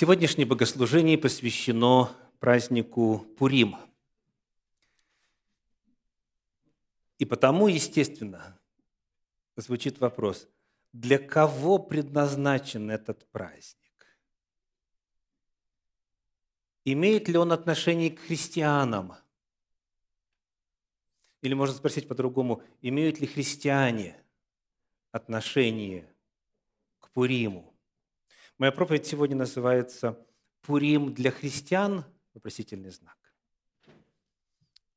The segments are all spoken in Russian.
Сегодняшнее богослужение посвящено празднику Пурим. И потому, естественно, звучит вопрос, для кого предназначен этот праздник? Имеет ли он отношение к христианам? Или можно спросить по-другому, имеют ли христиане отношение к Пуриму? Моя проповедь сегодня называется «Пурим для христиан?» Вопросительный знак.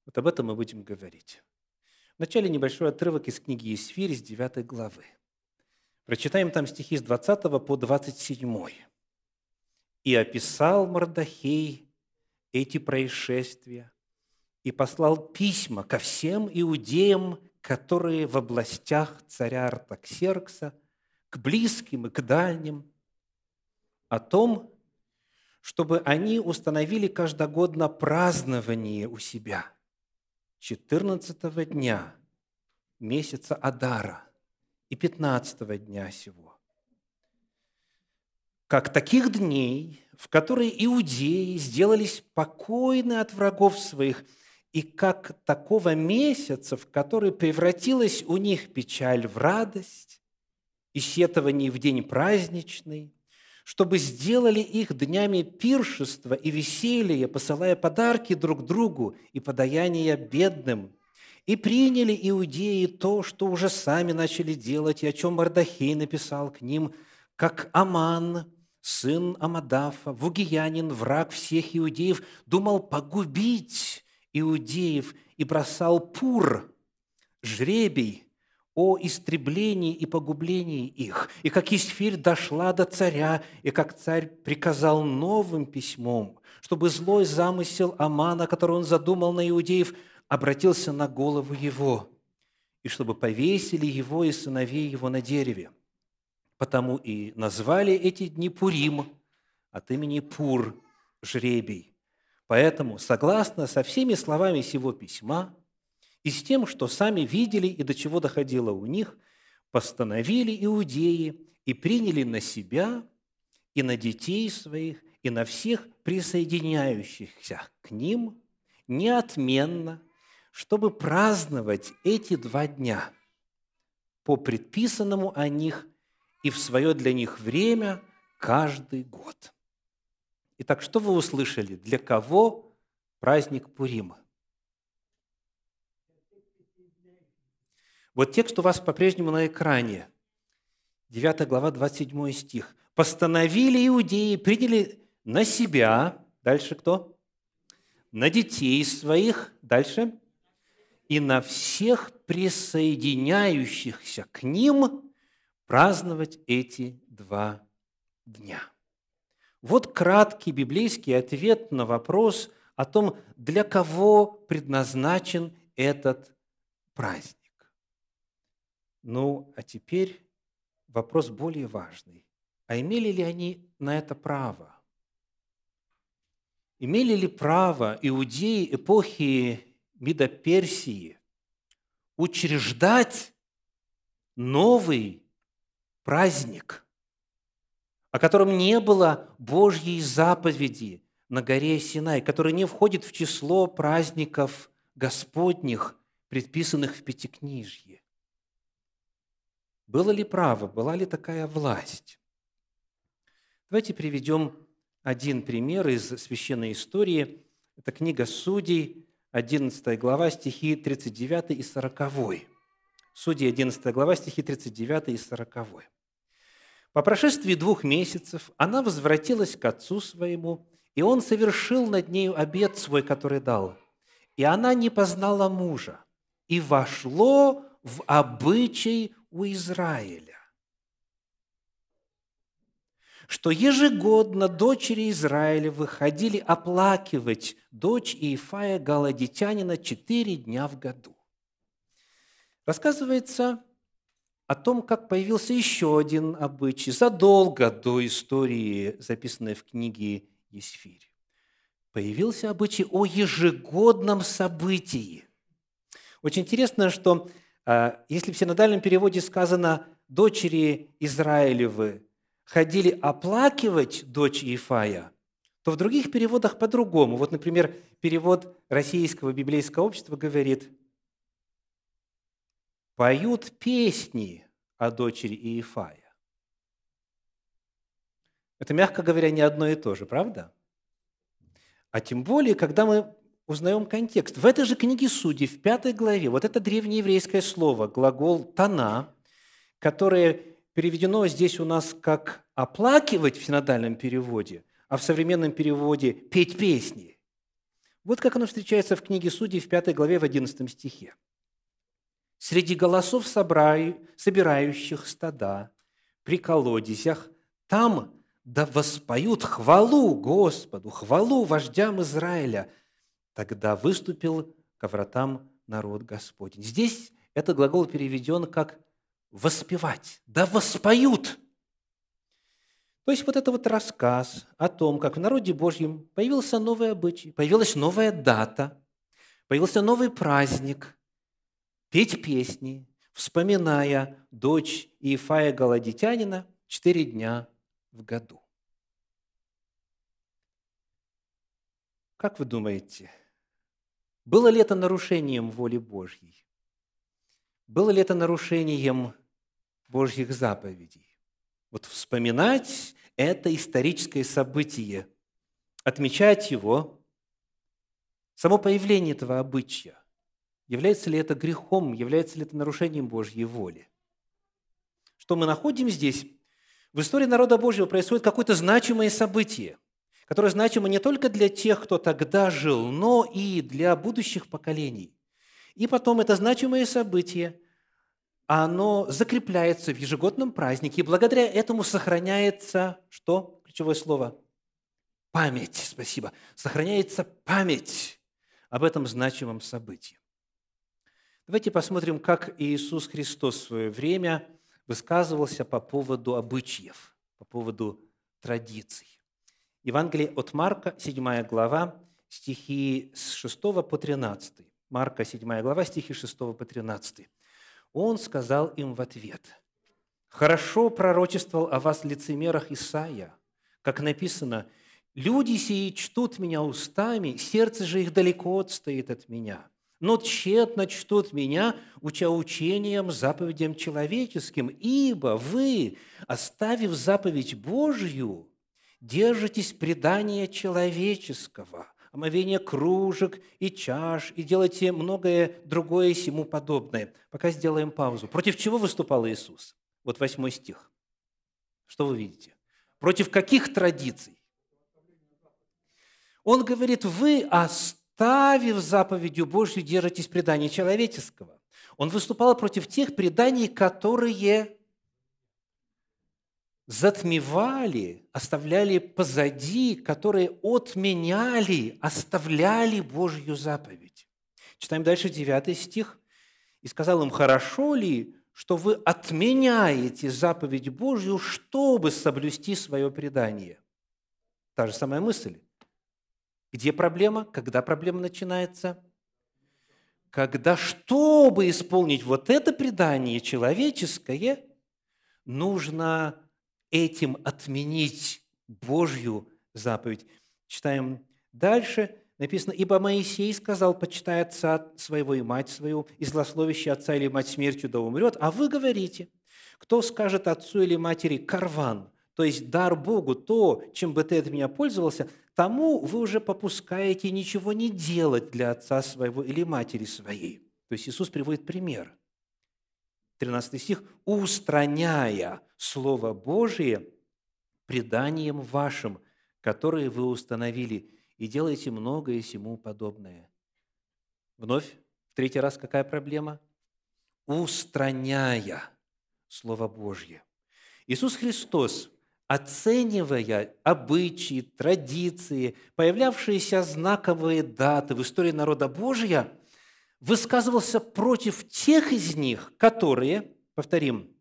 Вот об этом мы будем говорить. Вначале небольшой отрывок из книги Исфирь с 9 главы. Прочитаем там стихи с 20 по 27. «И описал Мордахей эти происшествия, и послал письма ко всем иудеям, которые в областях царя Артаксеркса, к близким и к дальним, о том, чтобы они установили каждогодно празднование у себя 14 дня месяца Адара и 15 дня сего. Как таких дней, в которые иудеи сделались покойны от врагов своих, и как такого месяца, в который превратилась у них печаль в радость, и сетование в день праздничный – чтобы сделали их днями пиршества и веселья, посылая подарки друг другу и подаяния бедным. И приняли иудеи то, что уже сами начали делать, и о чем Мардахей написал к ним, как Аман, сын Амадафа, вугиянин, враг всех иудеев, думал погубить иудеев и бросал пур, жребий о истреблении и погублении их, и как Исфирь дошла до царя, и как царь приказал новым письмом, чтобы злой замысел Амана, который он задумал на иудеев, обратился на голову его, и чтобы повесили его и сыновей его на дереве. Потому и назвали эти дни Пурим от имени Пур, жребий. Поэтому, согласно со всеми словами сего письма, и с тем, что сами видели и до чего доходило у них, постановили иудеи и приняли на себя и на детей своих, и на всех присоединяющихся к ним неотменно, чтобы праздновать эти два дня по предписанному о них и в свое для них время каждый год. Итак, что вы услышали? Для кого праздник Пурима? Вот текст у вас по-прежнему на экране. 9 глава, 27 стих. «Постановили иудеи, приняли на себя». Дальше кто? «На детей своих». Дальше. «И на всех присоединяющихся к ним праздновать эти два дня». Вот краткий библейский ответ на вопрос о том, для кого предназначен этот праздник. Ну, а теперь вопрос более важный. А имели ли они на это право? Имели ли право иудеи эпохи Мидоперсии учреждать новый праздник, о котором не было Божьей заповеди на горе Синай, который не входит в число праздников Господних, предписанных в Пятикнижье? Было ли право, была ли такая власть? Давайте приведем один пример из священной истории. Это книга Судей, 11 глава, стихи 39 и 40. Судьи, 11 глава, стихи 39 и 40. По прошествии двух месяцев она возвратилась к отцу своему, и он совершил над нею обед свой, который дал. И она не познала мужа, и вошло в обычай у Израиля, что ежегодно дочери Израиля выходили оплакивать дочь Иефая Галадитянина четыре дня в году. Рассказывается о том, как появился еще один обычай задолго до истории, записанной в книге Есфирь. Появился обычай о ежегодном событии. Очень интересно, что если в синодальном переводе сказано «дочери Израилевы ходили оплакивать дочь Ифая, то в других переводах по-другому. Вот, например, перевод Российского библейского общества говорит «поют песни о дочери Иефая». Это, мягко говоря, не одно и то же, правда? А тем более, когда мы узнаем контекст. В этой же книге Судей, в пятой главе, вот это древнееврейское слово, глагол «тана», которое переведено здесь у нас как «оплакивать» в синодальном переводе, а в современном переводе «петь песни». Вот как оно встречается в книге Судей в пятой главе в 11 стихе. «Среди голосов собирающих стада при колодезях, там да воспоют хвалу Господу, хвалу вождям Израиля. Тогда выступил к вратам народ Господень. Здесь этот глагол переведен как «воспевать». Да воспоют! То есть вот это вот рассказ о том, как в народе Божьем появился новый обычай, появилась новая дата, появился новый праздник, петь песни, вспоминая дочь Иефая Голодитянина четыре дня в году. Как вы думаете, было ли это нарушением воли Божьей? Было ли это нарушением Божьих заповедей? Вот вспоминать это историческое событие, отмечать его, само появление этого обычая, является ли это грехом, является ли это нарушением Божьей воли? Что мы находим здесь? В истории народа Божьего происходит какое-то значимое событие, которое значимо не только для тех, кто тогда жил, но и для будущих поколений. И потом это значимое событие, оно закрепляется в ежегодном празднике, и благодаря этому сохраняется, что? Ключевое слово? Память, спасибо. Сохраняется память об этом значимом событии. Давайте посмотрим, как Иисус Христос в свое время – высказывался по поводу обычаев, по поводу традиций. Евангелие от Марка, 7 глава, стихи с 6 по 13. Марка, 7 глава, стихи 6 по 13. Он сказал им в ответ, «Хорошо пророчествовал о вас лицемерах Исаия, как написано, «Люди сии чтут меня устами, сердце же их далеко отстоит от меня» но тщетно чтут меня, уча учением, заповедям человеческим, ибо вы, оставив заповедь Божью, держитесь предания человеческого, омовения кружек и чаш, и делаете многое другое сему подобное. Пока сделаем паузу. Против чего выступал Иисус? Вот восьмой стих. Что вы видите? Против каких традиций? Он говорит, вы оставив заповедью Божью, держитесь предания человеческого. Он выступал против тех преданий, которые затмевали, оставляли позади, которые отменяли, оставляли Божью заповедь. Читаем дальше 9 стих. «И сказал им, хорошо ли, что вы отменяете заповедь Божью, чтобы соблюсти свое предание?» Та же самая мысль. Где проблема? Когда проблема начинается? Когда, чтобы исполнить вот это предание человеческое, нужно этим отменить Божью заповедь. Читаем дальше. Написано, «Ибо Моисей сказал, почитай отца своего и мать свою, и злословящий отца или мать смертью да умрет, а вы говорите, кто скажет отцу или матери «карван», то есть дар Богу, то, чем бы ты от меня пользовался, тому вы уже попускаете ничего не делать для отца своего или матери своей. То есть Иисус приводит пример. 13 стих. «Устраняя Слово Божие преданием вашим, которые вы установили, и делайте многое сему подобное». Вновь, в третий раз какая проблема? «Устраняя Слово Божье». Иисус Христос оценивая обычаи, традиции, появлявшиеся знаковые даты в истории народа Божия, высказывался против тех из них, которые, повторим,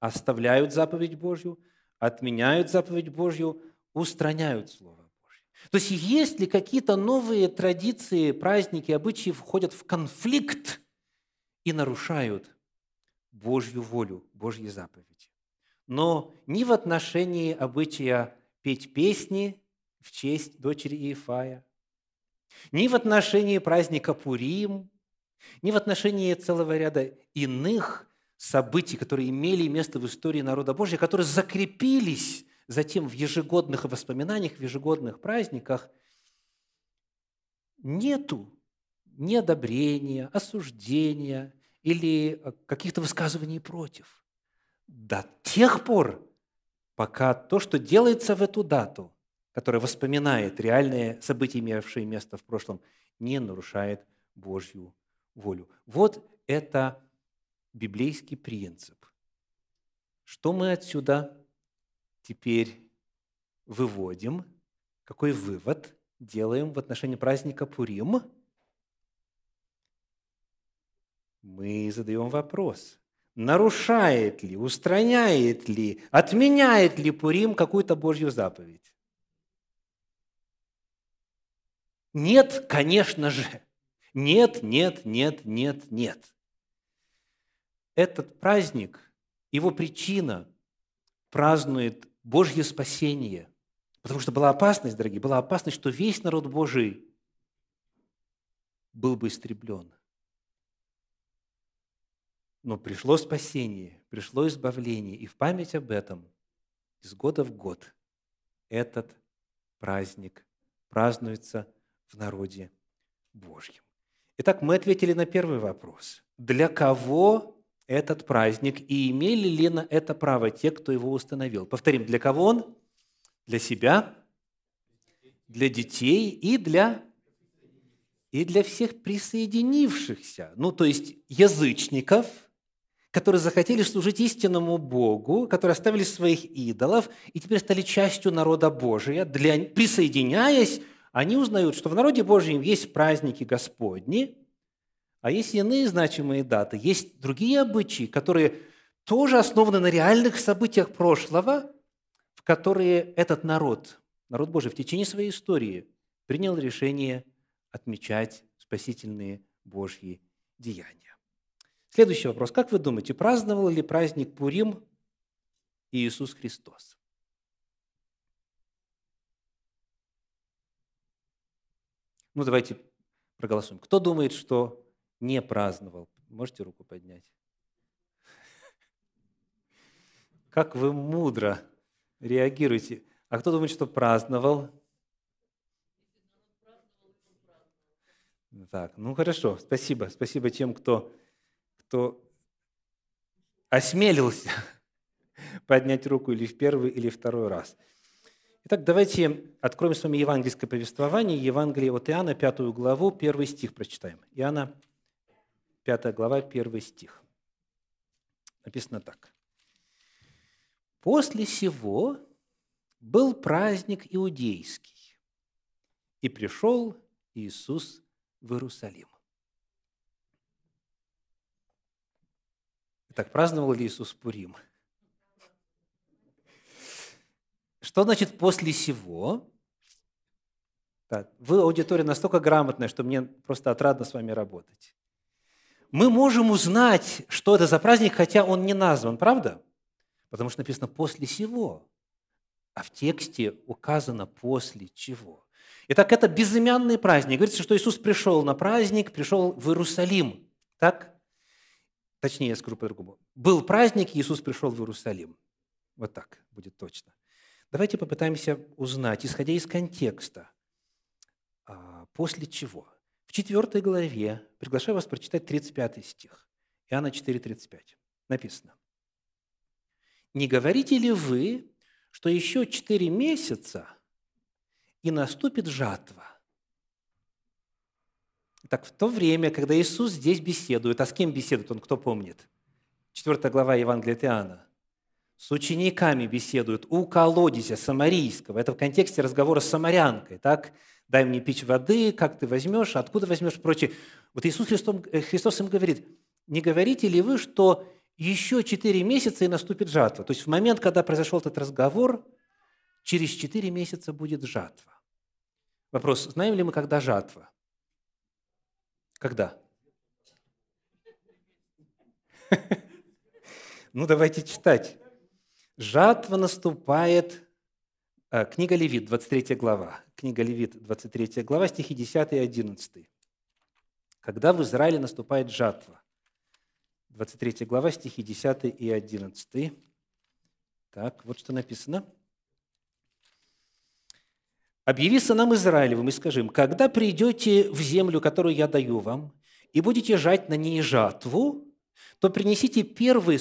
оставляют заповедь Божью, отменяют заповедь Божью, устраняют Слово Божье. То есть, если какие-то новые традиции, праздники, обычаи входят в конфликт и нарушают Божью волю, Божьи заповеди но ни в отношении обычая петь песни в честь дочери Иефая, ни в отношении праздника Пурим, ни в отношении целого ряда иных событий, которые имели место в истории народа Божьего, которые закрепились затем в ежегодных воспоминаниях, в ежегодных праздниках, нету ни одобрения, осуждения или каких-то высказываний против. До тех пор, пока то, что делается в эту дату, которая воспоминает реальные события, имевшие место в прошлом, не нарушает Божью волю. Вот это библейский принцип. Что мы отсюда теперь выводим? Какой вывод делаем в отношении праздника Пурим? Мы задаем вопрос, нарушает ли, устраняет ли, отменяет ли Пурим какую-то Божью заповедь? Нет, конечно же. Нет, нет, нет, нет, нет. Этот праздник, его причина празднует Божье спасение. Потому что была опасность, дорогие, была опасность, что весь народ Божий был бы истреблен. Но пришло спасение, пришло избавление, и в память об этом из года в год этот праздник празднуется в народе Божьем. Итак, мы ответили на первый вопрос. Для кого этот праздник и имели ли на это право те, кто его установил? Повторим, для кого он? Для себя, для детей и для, и для всех присоединившихся, ну то есть язычников, которые захотели служить истинному Богу, которые оставили своих идолов и теперь стали частью народа Божия, для, присоединяясь, они узнают, что в народе Божьем есть праздники Господни – а есть иные значимые даты, есть другие обычаи, которые тоже основаны на реальных событиях прошлого, в которые этот народ, народ Божий в течение своей истории принял решение отмечать спасительные Божьи деяния. Следующий вопрос. Как вы думаете, праздновал ли праздник Пурим Иисус Христос? Ну, давайте проголосуем. Кто думает, что не праздновал? Можете руку поднять? Как вы мудро реагируете. А кто думает, что праздновал? Так, ну хорошо, спасибо. Спасибо тем, кто, кто осмелился поднять руку или в первый, или второй раз. Итак, давайте откроем с вами евангельское повествование, Евангелие от Иоанна, пятую главу, первый стих прочитаем. Иоанна 5 глава, 1 стих. Написано так. «После сего был праздник иудейский, и пришел Иисус в Иерусалим». Итак, праздновал ли Иисус Пурим? Что значит «после сего»? Вы, аудитория, настолько грамотная, что мне просто отрадно с вами работать мы можем узнать, что это за праздник, хотя он не назван, правда? Потому что написано «после сего», а в тексте указано «после чего». Итак, это безымянный праздник. Говорится, что Иисус пришел на праздник, пришел в Иерусалим. Так? Точнее, я скажу по-другому. Был праздник, Иисус пришел в Иерусалим. Вот так будет точно. Давайте попытаемся узнать, исходя из контекста, а, после чего. В 4 главе, приглашаю вас прочитать 35 стих, Иоанна 4, 35. Написано. «Не говорите ли вы, что еще четыре месяца, и наступит жатва?» Так в то время, когда Иисус здесь беседует, а с кем беседует он, кто помнит? 4 глава Евангелия от Иоанна. С учениками беседует у колодезя самарийского. Это в контексте разговора с самарянкой. Так? дай мне пить воды, как ты возьмешь, откуда возьмешь, прочее. Вот Иисус Христос, э, Христос им говорит, не говорите ли вы, что еще четыре месяца и наступит жатва? То есть в момент, когда произошел этот разговор, через четыре месяца будет жатва. Вопрос, знаем ли мы, когда жатва? Когда? Ну, давайте читать. Жатва наступает, э, книга Левит, 23 глава, книга Левит, 23 глава, стихи 10 и 11. Когда в Израиле наступает жатва. 23 глава, стихи 10 и 11. Так, вот что написано. «Объяви сынам Израилевым и скажи им, когда придете в землю, которую я даю вам, и будете жать на ней жатву, то принесите первый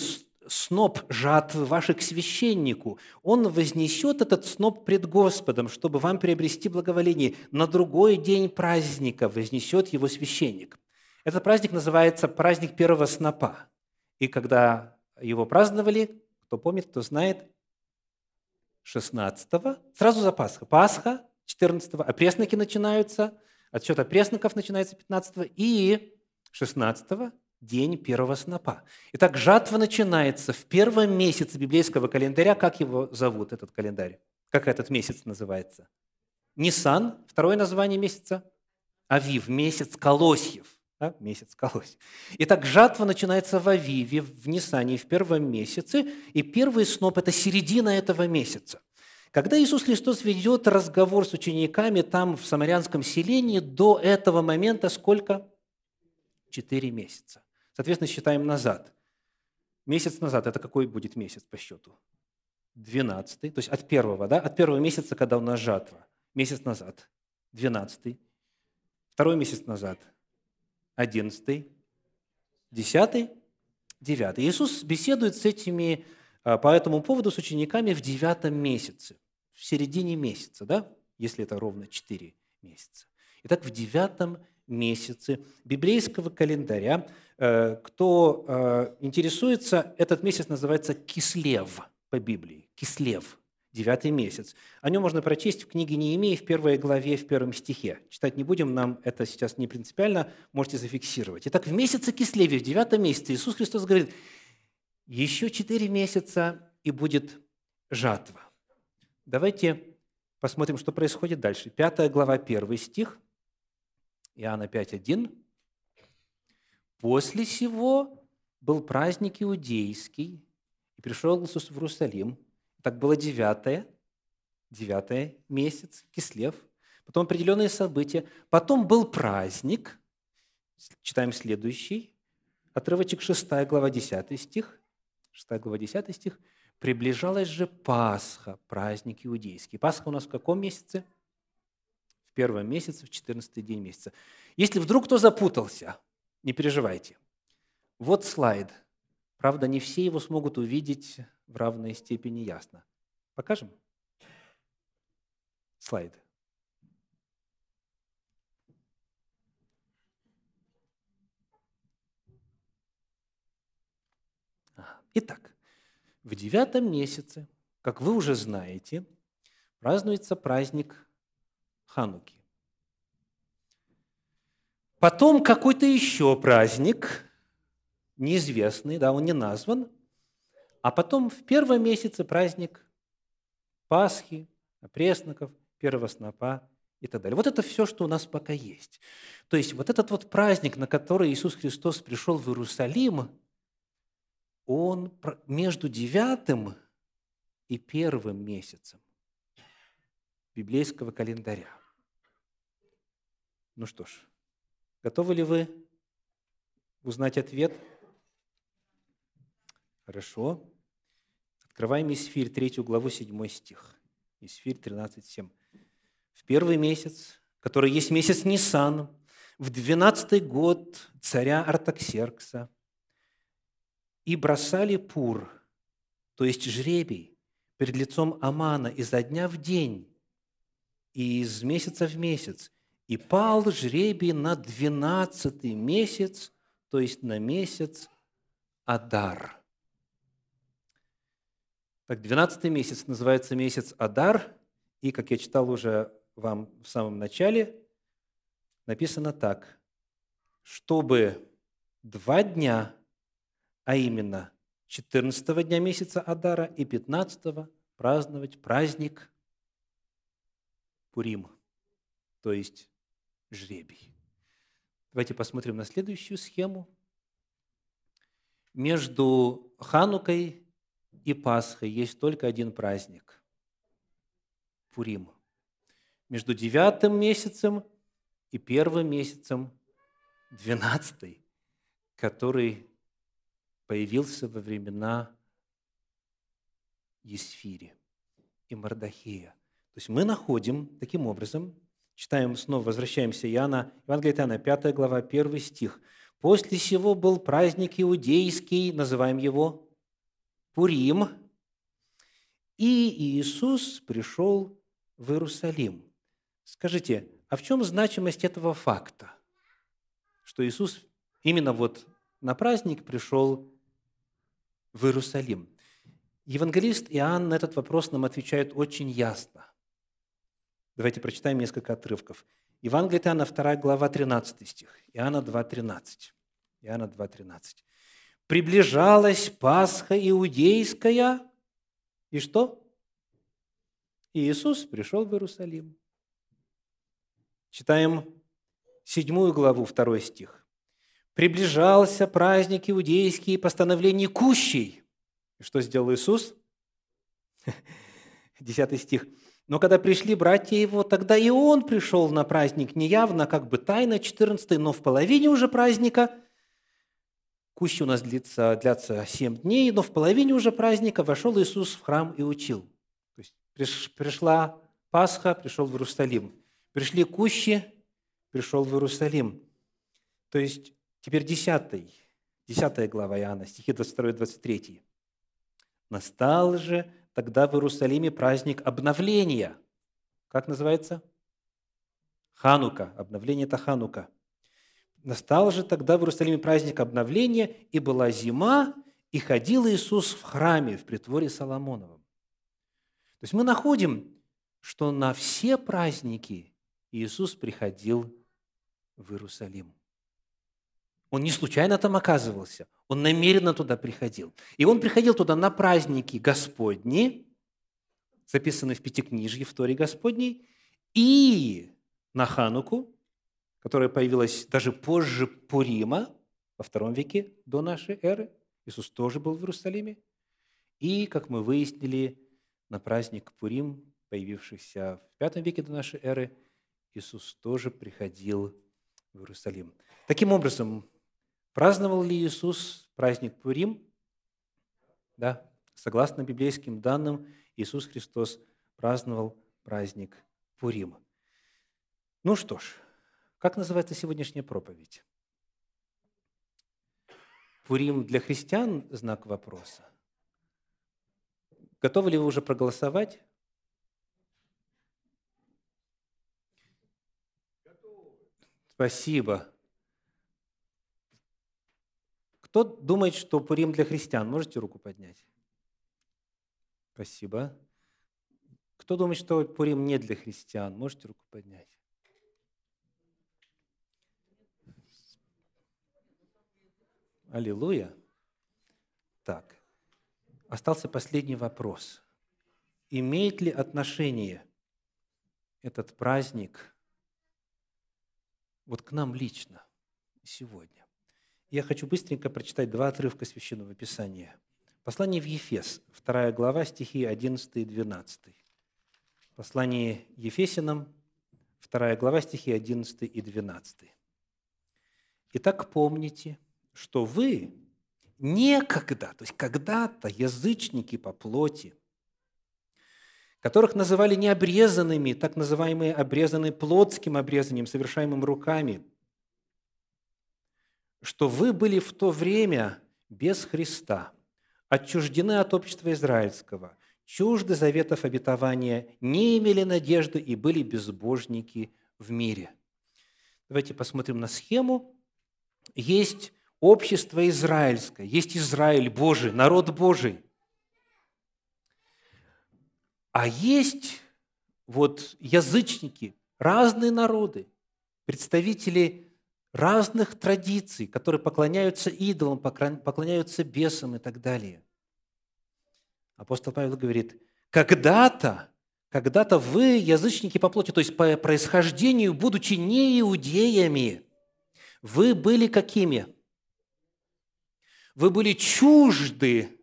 сноп жатвы вашей к священнику. Он вознесет этот сноп пред Господом, чтобы вам приобрести благоволение. На другой день праздника вознесет его священник. Этот праздник называется праздник первого снопа. И когда его праздновали, кто помнит, кто знает, 16-го, сразу за Пасха. Пасха 14-го, а пресноки начинаются, отсчет опресноков начинается 15-го, и 16-го день первого снопа. Итак, жатва начинается в первом месяце библейского календаря. Как его зовут, этот календарь? Как этот месяц называется? Нисан, второе название месяца? Авив, месяц колосьев. Да? Месяц колосьев. Итак, жатва начинается в Авиве, в Нисане, в первом месяце, и первый сноп – это середина этого месяца. Когда Иисус Христос ведет разговор с учениками там, в самарянском селении, до этого момента сколько? Четыре месяца. Соответственно, считаем назад. Месяц назад – это какой будет месяц по счету? Двенадцатый, то есть от первого, да? От первого месяца, когда у нас жатва. Месяц назад – двенадцатый. Второй месяц назад – одиннадцатый. Десятый – девятый. Иисус беседует с этими а, по этому поводу с учениками в девятом месяце, в середине месяца, да? если это ровно четыре месяца. Итак, в девятом месяце библейского календаря. Э, кто э, интересуется, этот месяц называется Кислев по Библии. Кислев, девятый месяц. О нем можно прочесть в книге Неемии в первой главе, в первом стихе. Читать не будем, нам это сейчас не принципиально, можете зафиксировать. Итак, в месяце Кислеве, в девятом месяце, Иисус Христос говорит, еще четыре месяца и будет жатва. Давайте посмотрим, что происходит дальше. Пятая глава, первый стих – Иоанна 5.1. «После сего был праздник иудейский, и пришел Иисус в Иерусалим. Так было девятое, девятое месяц, Кислев. Потом определенные события. Потом был праздник. Читаем следующий. Отрывочек 6 глава 10 стих. 6 глава 10 стих. «Приближалась же Пасха, праздник иудейский». Пасха у нас в каком месяце? в первом месяце, в 14 день месяца. Если вдруг кто запутался, не переживайте. Вот слайд. Правда, не все его смогут увидеть в равной степени ясно. Покажем? Слайд. Итак, в девятом месяце, как вы уже знаете, празднуется праздник Хануки. Потом какой-то еще праздник, неизвестный, да, он не назван, а потом в первом месяце праздник Пасхи, пресноков, первого и так далее. Вот это все, что у нас пока есть. То есть вот этот вот праздник, на который Иисус Христос пришел в Иерусалим, он между девятым и первым месяцем библейского календаря. Ну что ж, готовы ли вы узнать ответ? Хорошо. Открываем Исфирь, 3 главу, 7 стих. Исфирь 13, 7. В первый месяц, который есть месяц Нисан, в двенадцатый год царя Артаксеркса, и бросали пур, то есть жребий, перед лицом Амана изо дня в день и из месяца в месяц, и пал жребий на двенадцатый месяц, то есть на месяц Адар. Так, двенадцатый месяц называется месяц Адар, и, как я читал уже вам в самом начале, написано так, чтобы два дня, а именно 14 дня месяца Адара и 15 праздновать праздник Пурим, то есть жребий. Давайте посмотрим на следующую схему. Между Ханукой и Пасхой есть только один праздник – Пурим. Между девятым месяцем и первым месяцем, двенадцатый, который появился во времена Есфири и Мардахея. То есть мы находим таким образом, читаем снова, возвращаемся Иоанна, Евангелие Иоанна, 5 глава, 1 стих. «После сего был праздник иудейский, называем его Пурим, и Иисус пришел в Иерусалим». Скажите, а в чем значимость этого факта, что Иисус именно вот на праздник пришел в Иерусалим? Евангелист Иоанн на этот вопрос нам отвечает очень ясно. Давайте прочитаем несколько отрывков. Евангелие Иоанна, 2 глава, 13 стих. Иоанна 2, 13. Иоанна 2, 13. «Приближалась Пасха иудейская, и что? Иисус пришел в Иерусалим». Читаем седьмую главу, второй стих. «Приближался праздник иудейский, постановление кущей». И что сделал Иисус? Десятый стих. Но когда пришли братья его, тогда и он пришел на праздник неявно, как бы тайно, 14 но в половине уже праздника, кущи у нас длится, длятся 7 дней, но в половине уже праздника вошел Иисус в храм и учил. То есть пришла Пасха, пришел в Иерусалим. Пришли кущи, пришел в Иерусалим. То есть теперь 10, 10 глава Иоанна, стихи 22-23. «Настал же тогда в Иерусалиме праздник обновления. Как называется? Ханука. Обновление – это Ханука. Настал же тогда в Иерусалиме праздник обновления, и была зима, и ходил Иисус в храме, в притворе Соломоновом. То есть мы находим, что на все праздники Иисус приходил в Иерусалим. Он не случайно там оказывался, он намеренно туда приходил. И он приходил туда на праздники Господни, записанные в Пятикнижье, в Торе Господней, и на Хануку, которая появилась даже позже Пурима, во втором веке до нашей эры. Иисус тоже был в Иерусалиме. И, как мы выяснили, на праздник Пурим, появившийся в пятом веке до нашей эры, Иисус тоже приходил в Иерусалим. Таким образом, Праздновал ли Иисус праздник Пурим? Да, согласно библейским данным, Иисус Христос праздновал праздник Пурим. Ну что ж, как называется сегодняшняя проповедь? Пурим для христиан – знак вопроса. Готовы ли вы уже проголосовать? Спасибо. Кто думает, что Пурим для христиан? Можете руку поднять? Спасибо. Кто думает, что Пурим не для христиан? Можете руку поднять? Аллилуйя. Так, остался последний вопрос. Имеет ли отношение этот праздник вот к нам лично сегодня? Я хочу быстренько прочитать два отрывка Священного Писания. Послание в Ефес, 2 глава, стихи 11 и 12. Послание Ефесянам, 2 глава, стихи 11 и 12. «Итак, помните, что вы некогда, то есть когда-то язычники по плоти, которых называли необрезанными, так называемые обрезанные плотским обрезанием, совершаемым руками, что вы были в то время без Христа, отчуждены от общества израильского, чужды заветов обетования, не имели надежды и были безбожники в мире. Давайте посмотрим на схему. Есть общество израильское, есть Израиль Божий, народ Божий. А есть вот язычники, разные народы, представители разных традиций, которые поклоняются идолам, поклоняются бесам и так далее. Апостол Павел говорит, когда-то, когда-то вы, язычники по плоти, то есть по происхождению, будучи не иудеями, вы были какими? Вы были чужды,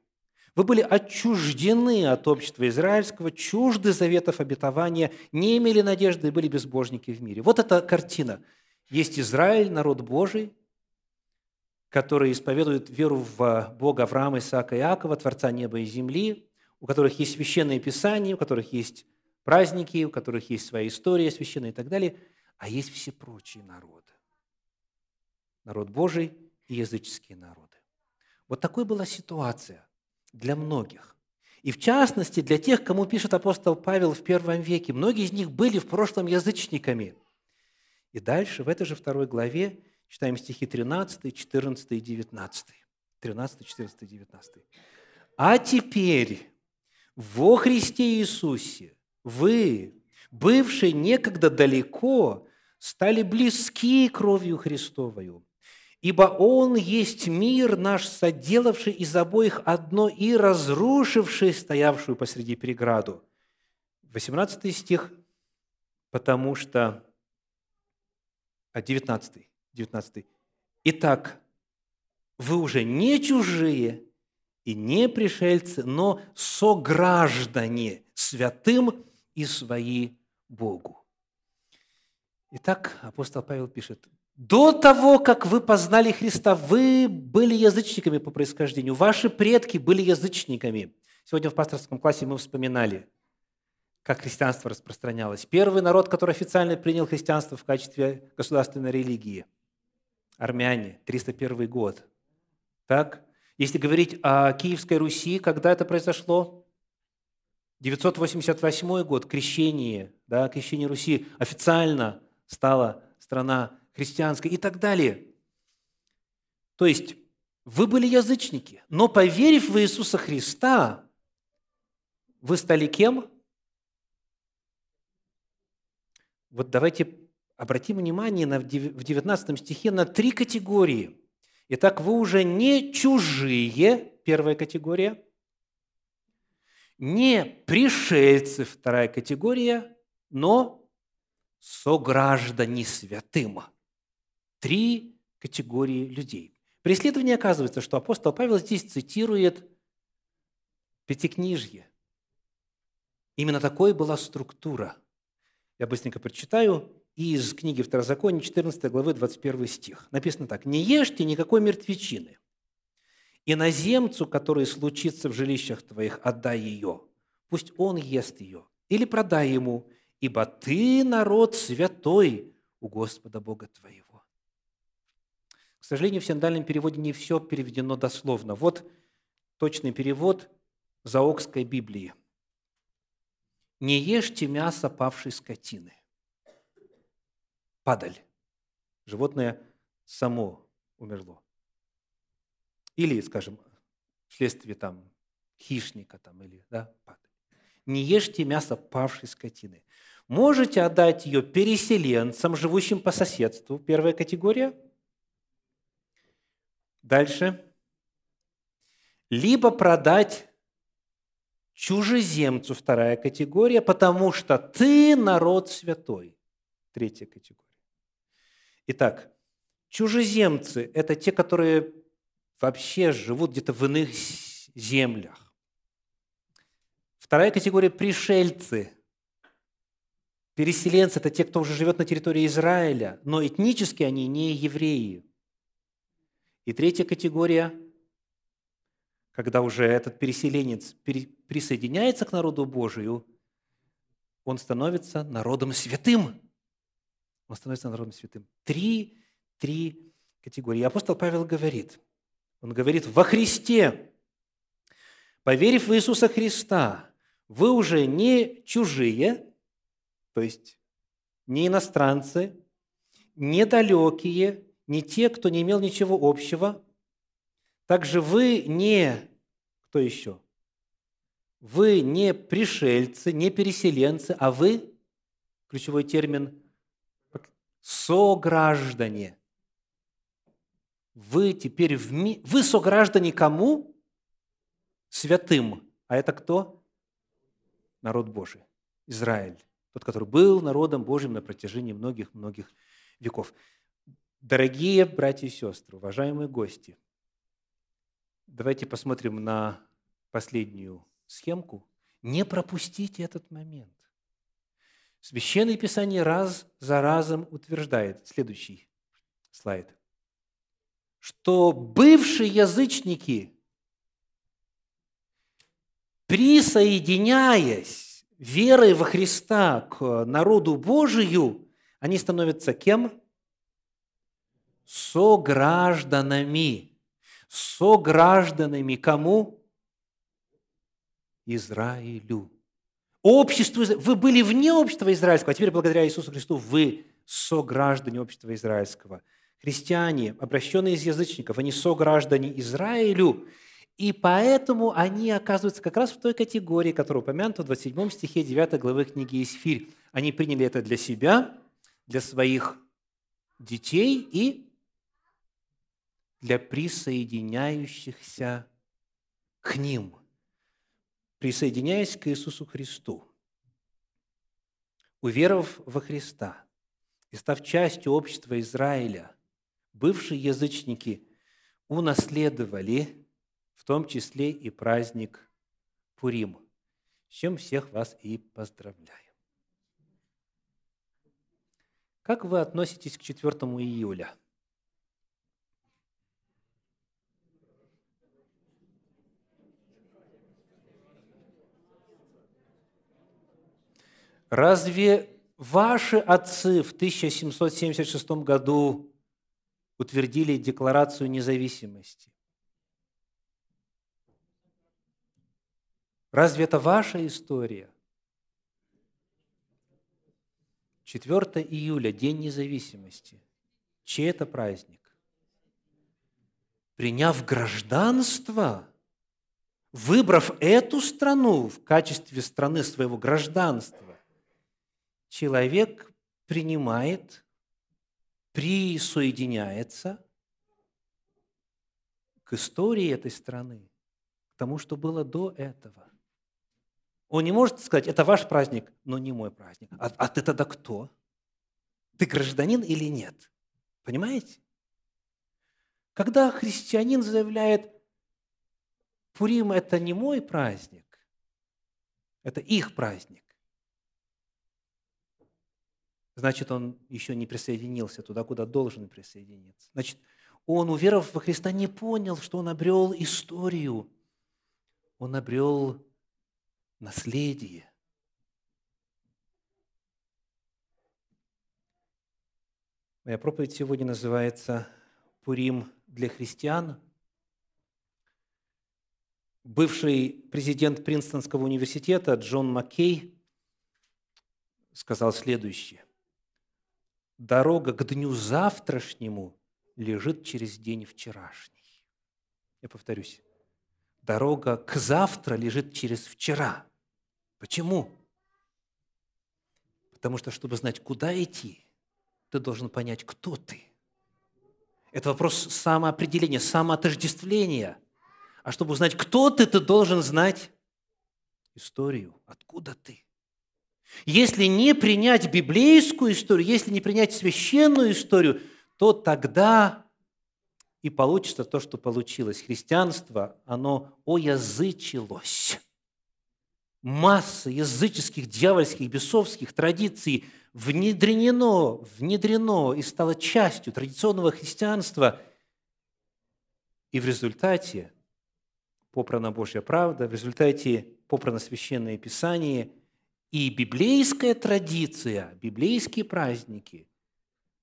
Вы были отчуждены от общества израильского, чужды заветов обетования, не имели надежды и были безбожники в мире. Вот эта картина. Есть Израиль, народ Божий, который исповедует веру в Бога Авраама, Исаака и Иакова, Творца неба и земли, у которых есть священные писания, у которых есть праздники, у которых есть своя история священная и так далее, а есть все прочие народы. Народ Божий и языческие народы. Вот такой была ситуация для многих. И в частности, для тех, кому пишет апостол Павел в первом веке. Многие из них были в прошлом язычниками. И дальше, в этой же второй главе, читаем стихи 13, 14 и 19. 13, 14 и 19. «А теперь во Христе Иисусе вы, бывшие некогда далеко, стали близки кровью Христовою, ибо Он есть мир наш, соделавший из обоих одно и разрушивший стоявшую посреди преграду». 18 стих, потому что... А 19, 19. «Итак, вы уже не чужие и не пришельцы, но сограждане святым и свои Богу». Итак, апостол Павел пишет, до того, как вы познали Христа, вы были язычниками по происхождению. Ваши предки были язычниками. Сегодня в пасторском классе мы вспоминали, как христианство распространялось. Первый народ, который официально принял христианство в качестве государственной религии – армяне, 301 год. Так? Если говорить о Киевской Руси, когда это произошло? 988 год, крещение, да, крещение Руси официально стала страна христианской и так далее. То есть вы были язычники, но поверив в Иисуса Христа, вы стали кем? Вот давайте обратим внимание на, в 19 стихе на три категории. Итак, вы уже не чужие, первая категория, не пришельцы, вторая категория, но сограждане святым – три категории людей. При исследовании оказывается, что апостол Павел здесь цитирует Пятикнижье. Именно такой была структура. Я быстренько прочитаю из книги Второзакония, 14 главы, 21 стих. Написано так. «Не ешьте никакой мертвечины, иноземцу, который случится в жилищах твоих, отдай ее, пусть он ест ее, или продай ему, ибо ты народ святой у Господа Бога твоего». К сожалению, в синодальном переводе не все переведено дословно. Вот точный перевод Заокской Библии. «Не ешьте мясо павшей скотины». Падаль. Животное само умерло. Или, скажем, вследствие там хищника там, или да, падаль. Не ешьте мясо павшей скотины. Можете отдать ее переселенцам, живущим по соседству, первая категория – Дальше. Либо продать чужеземцу, вторая категория, потому что ты народ святой, третья категория. Итак, чужеземцы – это те, которые вообще живут где-то в иных землях. Вторая категория – пришельцы. Переселенцы – это те, кто уже живет на территории Израиля, но этнически они не евреи. И третья категория, когда уже этот переселенец присоединяется к народу Божию, он становится народом святым. Он становится народом святым. Три, три категории. Апостол Павел говорит, он говорит, во Христе, поверив в Иисуса Христа, вы уже не чужие, то есть не иностранцы, не далекие, не те, кто не имел ничего общего. Также вы не... Кто еще? Вы не пришельцы, не переселенцы, а вы, ключевой термин, сограждане. Вы теперь в ми... Вы сограждане кому? Святым. А это кто? Народ Божий. Израиль. Тот, который был народом Божьим на протяжении многих-многих веков. Дорогие братья и сестры, уважаемые гости, давайте посмотрим на последнюю схемку, не пропустите этот момент. Священное Писание раз за разом утверждает, следующий слайд, что бывшие язычники, присоединяясь верой во Христа к народу Божию, они становятся кем? Согражданами. Согражданами кому? Израилю. Обществу, вы были вне общества израильского, а теперь благодаря Иисусу Христу вы сограждане общества израильского. Христиане, обращенные из язычников, они сограждане Израилю, и поэтому они оказываются как раз в той категории, которая упомянута в 27 стихе 9 главы книги Исфирь. Они приняли это для себя, для своих детей и для присоединяющихся к ним, присоединяясь к Иисусу Христу. Уверовав во Христа и став частью общества Израиля, бывшие язычники унаследовали в том числе и праздник Пурим, с чем всех вас и поздравляю. Как вы относитесь к 4 июля? Разве ваши отцы в 1776 году утвердили Декларацию независимости? Разве это ваша история? 4 июля, День независимости. Чей это праздник? Приняв гражданство, выбрав эту страну в качестве страны своего гражданства, человек принимает, присоединяется к истории этой страны, к тому, что было до этого. Он не может сказать, это ваш праздник, но не мой праздник. А, а ты тогда кто? Ты гражданин или нет? Понимаете? Когда христианин заявляет, Пурим – это не мой праздник, это их праздник, значит, он еще не присоединился туда, куда должен присоединиться. Значит, он, уверовав во Христа, не понял, что он обрел историю. Он обрел наследие. Моя проповедь сегодня называется «Пурим для христиан». Бывший президент Принстонского университета Джон Маккей сказал следующее. «Дорога к дню завтрашнему лежит через день вчерашний». Я повторюсь. Дорога к завтра лежит через вчера. Почему? Потому что, чтобы знать, куда идти, ты должен понять, кто ты. Это вопрос самоопределения, самоотождествления. А чтобы узнать, кто ты, ты должен знать историю, откуда ты. Если не принять библейскую историю, если не принять священную историю, то тогда и получится то, что получилось. Христианство, оно оязычилось масса языческих, дьявольских, бесовских традиций внедрено, внедрено и стало частью традиционного христианства. И в результате попрана Божья правда, в результате попрано Священное Писание и библейская традиция, библейские праздники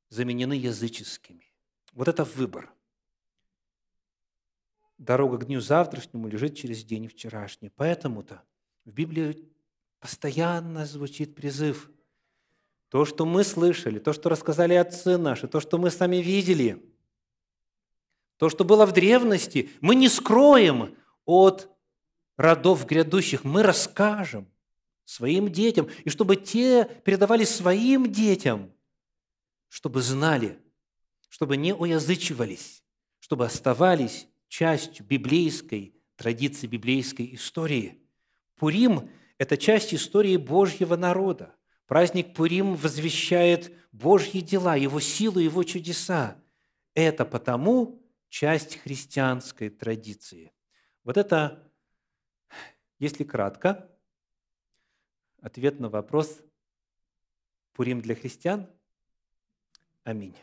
заменены языческими. Вот это выбор. Дорога к дню завтрашнему лежит через день вчерашний. Поэтому-то – в Библии постоянно звучит призыв. То, что мы слышали, то, что рассказали отцы наши, то, что мы сами видели, то, что было в древности, мы не скроем от родов грядущих, мы расскажем своим детям, и чтобы те передавали своим детям, чтобы знали, чтобы не уязычивались, чтобы оставались частью библейской традиции, библейской истории – Пурим – это часть истории Божьего народа. Праздник Пурим возвещает Божьи дела, Его силу, Его чудеса. Это потому часть христианской традиции. Вот это Если кратко, ответ на вопрос Пурим для христиан. Аминь.